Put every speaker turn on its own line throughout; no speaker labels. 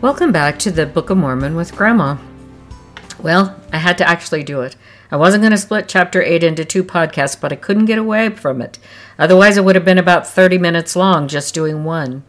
Welcome back to the Book of Mormon with Grandma. Well, I had to actually do it. I wasn't going to split chapter 8 into two podcasts, but I couldn't get away from it. Otherwise, it would have been about 30 minutes long just doing one.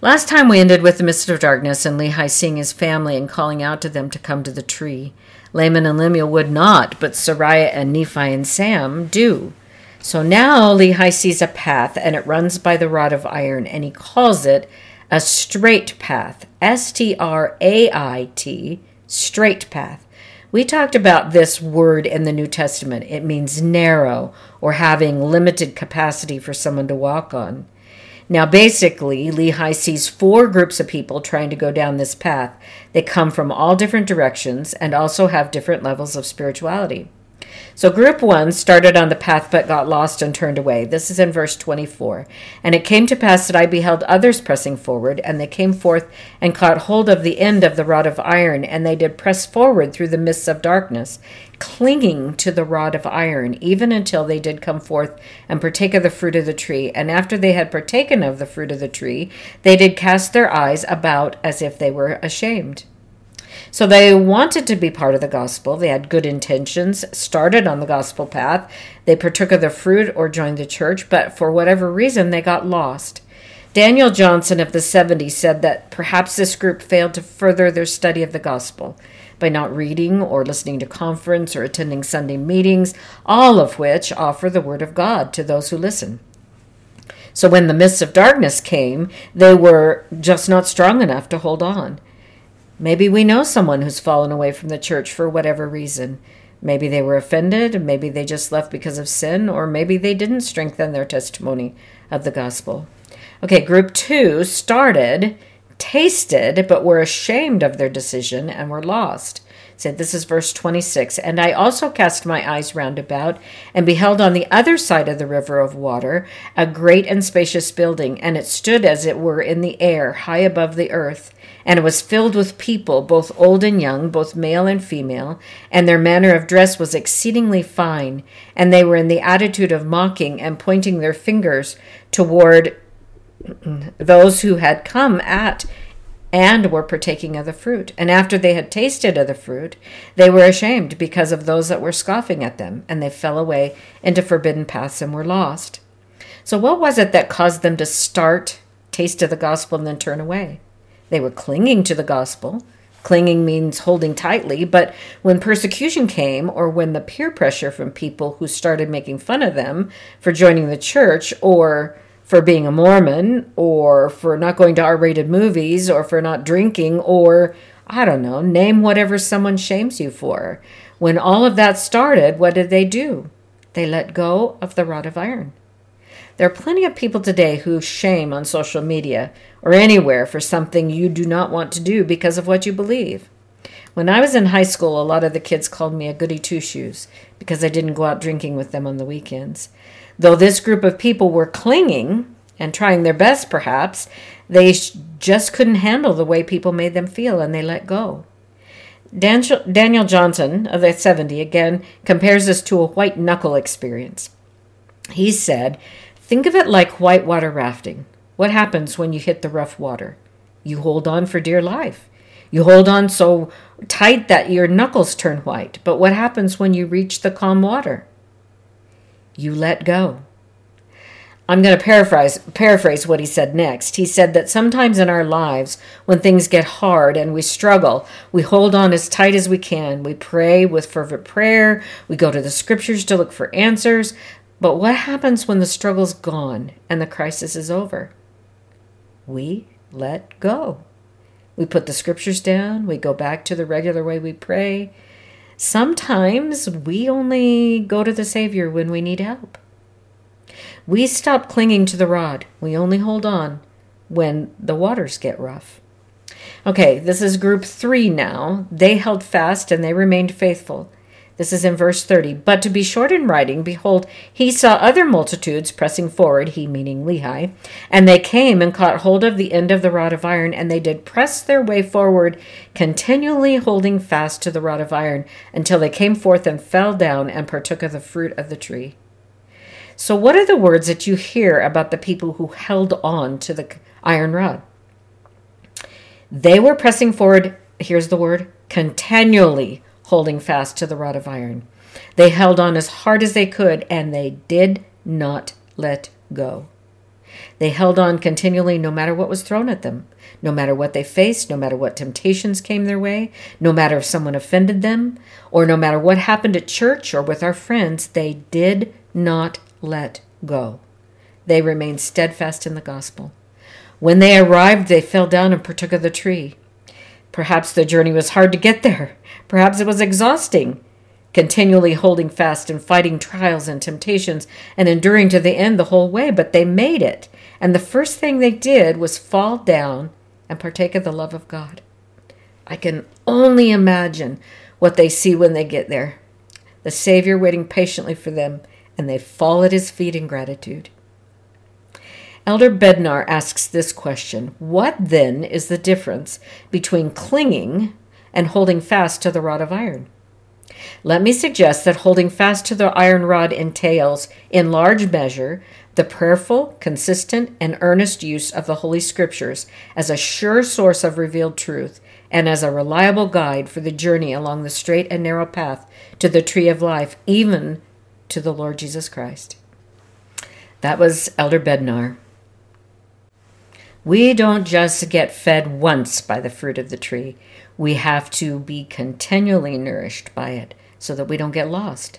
Last time we ended with the mist of darkness and Lehi seeing his family and calling out to them to come to the tree. Laman and Lemuel would not, but Sariah and Nephi and Sam do. So now Lehi sees a path and it runs by the rod of iron and he calls it a straight path. S T R A I T, straight path. We talked about this word in the New Testament. It means narrow or having limited capacity for someone to walk on. Now, basically, Lehi sees four groups of people trying to go down this path. They come from all different directions and also have different levels of spirituality. So, group one started on the path but got lost and turned away. This is in verse 24. And it came to pass that I beheld others pressing forward, and they came forth and caught hold of the end of the rod of iron, and they did press forward through the mists of darkness, clinging to the rod of iron, even until they did come forth and partake of the fruit of the tree. And after they had partaken of the fruit of the tree, they did cast their eyes about as if they were ashamed. So they wanted to be part of the gospel. They had good intentions, started on the gospel path. They partook of the fruit or joined the church, but for whatever reason, they got lost. Daniel Johnson of the 70s said that perhaps this group failed to further their study of the gospel by not reading or listening to conference or attending Sunday meetings, all of which offer the word of God to those who listen. So when the mists of darkness came, they were just not strong enough to hold on. Maybe we know someone who's fallen away from the church for whatever reason. Maybe they were offended, maybe they just left because of sin, or maybe they didn't strengthen their testimony of the gospel. Okay, group two started, tasted, but were ashamed of their decision and were lost. Said this is verse 26 and i also cast my eyes round about and beheld on the other side of the river of water a great and spacious building and it stood as it were in the air high above the earth and it was filled with people, both old and young, both male and female, and their manner of dress was exceedingly fine, and they were in the attitude of mocking and pointing their fingers toward those who had come at and were partaking of the fruit. And after they had tasted of the fruit, they were ashamed because of those that were scoffing at them, and they fell away into forbidden paths and were lost. So, what was it that caused them to start, taste of the gospel, and then turn away? They were clinging to the gospel. Clinging means holding tightly, but when persecution came, or when the peer pressure from people who started making fun of them for joining the church, or for being a Mormon, or for not going to R rated movies, or for not drinking, or I don't know, name whatever someone shames you for. When all of that started, what did they do? They let go of the rod of iron. There are plenty of people today who shame on social media or anywhere for something you do not want to do because of what you believe. When I was in high school, a lot of the kids called me a goody two shoes because I didn't go out drinking with them on the weekends. Though this group of people were clinging and trying their best, perhaps, they just couldn't handle the way people made them feel and they let go. Daniel Johnson of the 70 again compares this to a white knuckle experience. He said, Think of it like whitewater rafting. What happens when you hit the rough water? You hold on for dear life. You hold on so tight that your knuckles turn white. But what happens when you reach the calm water? You let go. I'm going to paraphrase paraphrase what he said next. He said that sometimes in our lives when things get hard and we struggle, we hold on as tight as we can. We pray with fervent prayer, we go to the scriptures to look for answers, but what happens when the struggle's gone and the crisis is over? We let go. We put the scriptures down, we go back to the regular way we pray. Sometimes we only go to the Savior when we need help. We stop clinging to the rod. We only hold on when the waters get rough. Okay, this is group three now. They held fast and they remained faithful. This is in verse 30. But to be short in writing, behold, he saw other multitudes pressing forward, he meaning Lehi, and they came and caught hold of the end of the rod of iron, and they did press their way forward, continually holding fast to the rod of iron, until they came forth and fell down and partook of the fruit of the tree. So, what are the words that you hear about the people who held on to the iron rod? They were pressing forward, here's the word, continually holding fast to the rod of iron. They held on as hard as they could, and they did not let go. They held on continually no matter what was thrown at them, no matter what they faced, no matter what temptations came their way, no matter if someone offended them, or no matter what happened at church or with our friends, they did not let go. They remained steadfast in the gospel. When they arrived, they fell down and partook of the tree. Perhaps the journey was hard to get there. Perhaps it was exhausting continually holding fast and fighting trials and temptations and enduring to the end the whole way, but they made it. And the first thing they did was fall down and partake of the love of God. I can only imagine what they see when they get there the Savior waiting patiently for them, and they fall at his feet in gratitude. Elder Bednar asks this question What then is the difference between clinging and holding fast to the rod of iron? Let me suggest that holding fast to the iron rod entails, in large measure, the prayerful, consistent, and earnest use of the Holy Scriptures as a sure source of revealed truth and as a reliable guide for the journey along the straight and narrow path to the tree of life, even to the Lord Jesus Christ. That was Elder Bednar. We don't just get fed once by the fruit of the tree. We have to be continually nourished by it so that we don't get lost.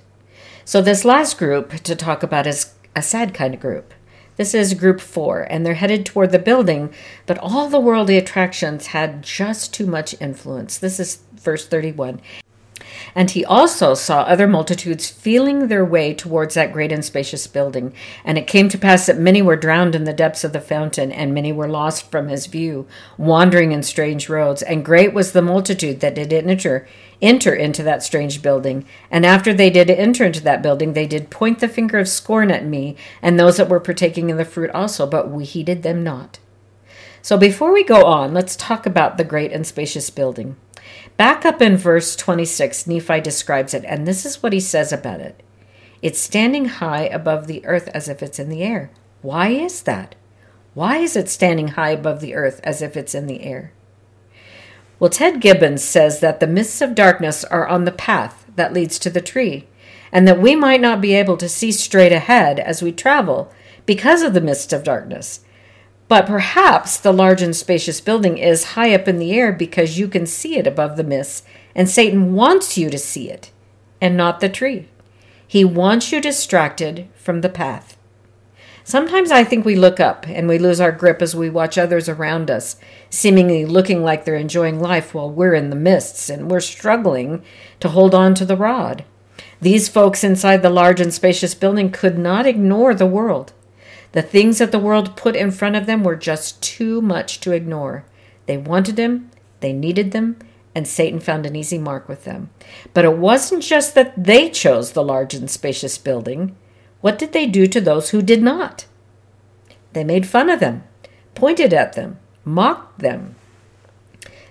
So, this last group to talk about is a sad kind of group. This is group four, and they're headed toward the building, but all the worldly attractions had just too much influence. This is verse 31. And he also saw other multitudes feeling their way towards that great and spacious building. And it came to pass that many were drowned in the depths of the fountain, and many were lost from his view, wandering in strange roads. And great was the multitude that did enter, enter into that strange building. And after they did enter into that building, they did point the finger of scorn at me, and those that were partaking in the fruit also, but we heeded them not. So before we go on, let's talk about the great and spacious building. Back up in verse 26, Nephi describes it, and this is what he says about it It's standing high above the earth as if it's in the air. Why is that? Why is it standing high above the earth as if it's in the air? Well, Ted Gibbons says that the mists of darkness are on the path that leads to the tree, and that we might not be able to see straight ahead as we travel because of the mist of darkness. But perhaps the large and spacious building is high up in the air because you can see it above the mist, and Satan wants you to see it, and not the tree. He wants you distracted from the path. Sometimes I think we look up and we lose our grip as we watch others around us, seemingly looking like they're enjoying life while we're in the mists and we're struggling to hold on to the rod. These folks inside the large and spacious building could not ignore the world. The things that the world put in front of them were just too much to ignore. They wanted them, they needed them, and Satan found an easy mark with them. But it wasn't just that they chose the large and spacious building. What did they do to those who did not? They made fun of them, pointed at them, mocked them.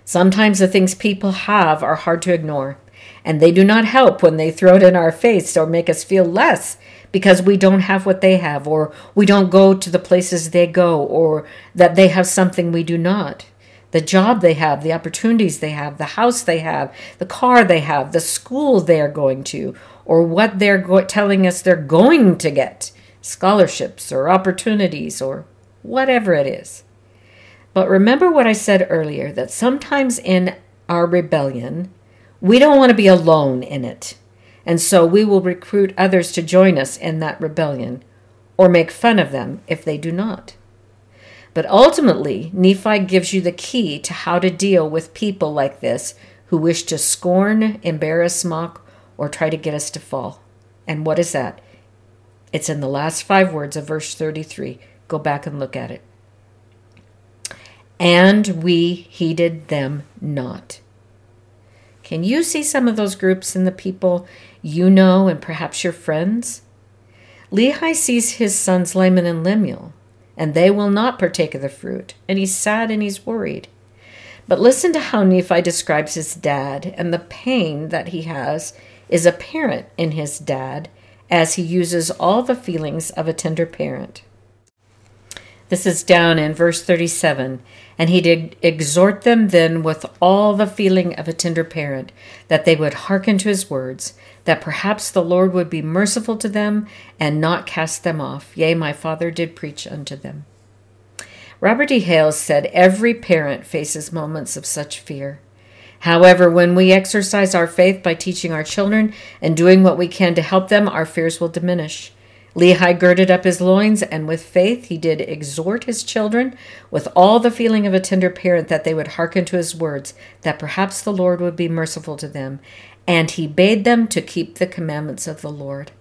Sometimes the things people have are hard to ignore, and they do not help when they throw it in our face or make us feel less because we don't have what they have, or we don't go to the places they go, or that they have something we do not. The job they have, the opportunities they have, the house they have, the car they have, the school they are going to, or what they're go- telling us they're going to get scholarships or opportunities or whatever it is. But remember what I said earlier that sometimes in our rebellion, we don't want to be alone in it. And so we will recruit others to join us in that rebellion, or make fun of them if they do not. But ultimately, Nephi gives you the key to how to deal with people like this who wish to scorn, embarrass, mock, or try to get us to fall. And what is that? It's in the last five words of verse 33. Go back and look at it. And we heeded them not. Can you see some of those groups in the people you know and perhaps your friends? Lehi sees his sons Laman and Lemuel, and they will not partake of the fruit, and he's sad and he's worried. But listen to how Nephi describes his dad, and the pain that he has is apparent in his dad as he uses all the feelings of a tender parent. This is down in verse 37. And he did exhort them then with all the feeling of a tender parent, that they would hearken to his words, that perhaps the Lord would be merciful to them and not cast them off. Yea, my father did preach unto them. Robert D. Hales said every parent faces moments of such fear. However, when we exercise our faith by teaching our children and doing what we can to help them, our fears will diminish. Lehi girded up his loins, and with faith he did exhort his children with all the feeling of a tender parent that they would hearken to his words, that perhaps the Lord would be merciful to them. And he bade them to keep the commandments of the Lord.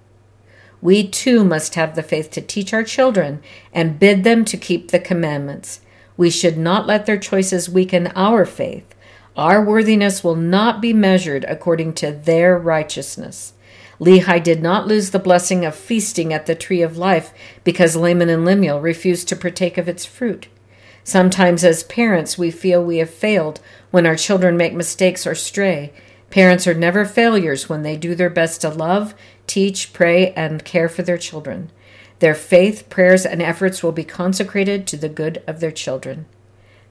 We too must have the faith to teach our children and bid them to keep the commandments. We should not let their choices weaken our faith. Our worthiness will not be measured according to their righteousness. Lehi did not lose the blessing of feasting at the tree of life because Laman and Lemuel refused to partake of its fruit. Sometimes, as parents, we feel we have failed when our children make mistakes or stray. Parents are never failures when they do their best to love, teach, pray, and care for their children. Their faith, prayers, and efforts will be consecrated to the good of their children.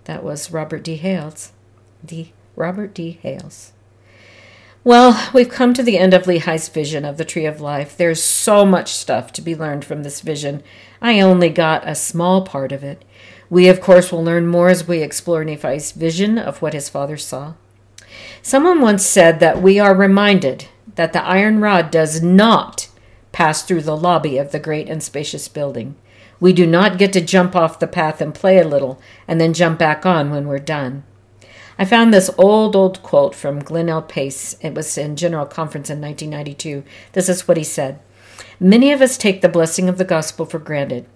That was Robert D. Hales. D. Robert D. Hales. Well, we've come to the end of Lehi's vision of the Tree of Life. There's so much stuff to be learned from this vision. I only got a small part of it. We, of course, will learn more as we explore Nephi's vision of what his father saw. Someone once said that we are reminded that the iron rod does not pass through the lobby of the great and spacious building. We do not get to jump off the path and play a little and then jump back on when we're done. I found this old, old quote from Glenn L. Pace. It was in General Conference in 1992. This is what he said Many of us take the blessing of the gospel for granted.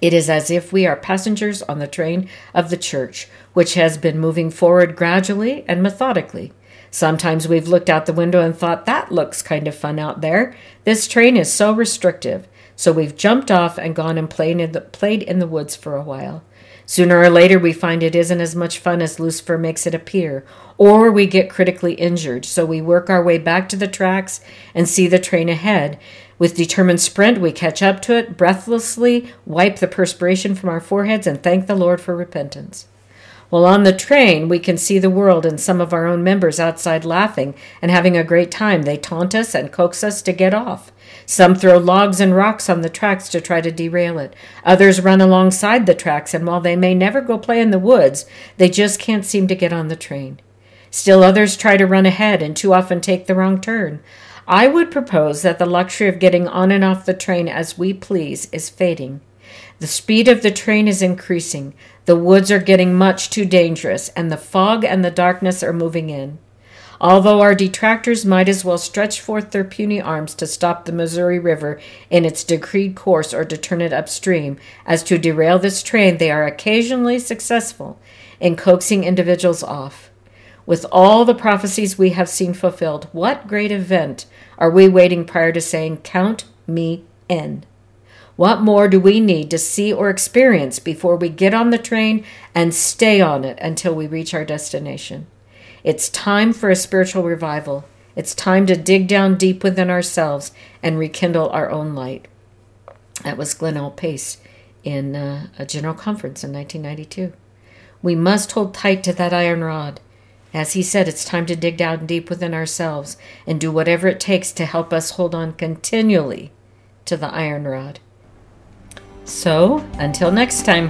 It is as if we are passengers on the train of the church, which has been moving forward gradually and methodically. Sometimes we've looked out the window and thought, that looks kind of fun out there. This train is so restrictive. So we've jumped off and gone and played in the, played in the woods for a while. Sooner or later, we find it isn't as much fun as Lucifer makes it appear, or we get critically injured, so we work our way back to the tracks and see the train ahead. With determined sprint, we catch up to it, breathlessly wipe the perspiration from our foreheads, and thank the Lord for repentance. While on the train, we can see the world and some of our own members outside laughing and having a great time. They taunt us and coax us to get off. Some throw logs and rocks on the tracks to try to derail it. Others run alongside the tracks, and while they may never go play in the woods, they just can't seem to get on the train. Still others try to run ahead and too often take the wrong turn. I would propose that the luxury of getting on and off the train as we please is fading. The speed of the train is increasing. The woods are getting much too dangerous, and the fog and the darkness are moving in. Although our detractors might as well stretch forth their puny arms to stop the Missouri River in its decreed course or to turn it upstream as to derail this train, they are occasionally successful in coaxing individuals off. With all the prophecies we have seen fulfilled, what great event are we waiting prior to saying, Count me in? What more do we need to see or experience before we get on the train and stay on it until we reach our destination? It's time for a spiritual revival. It's time to dig down deep within ourselves and rekindle our own light. That was Glenn L. Pace in uh, a general conference in 1992. We must hold tight to that iron rod. As he said, it's time to dig down deep within ourselves and do whatever it takes to help us hold on continually to the iron rod. So, until next time.